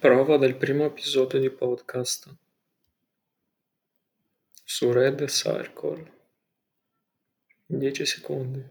Prova del primo episodio di podcast su Red Circle. 10 secondi.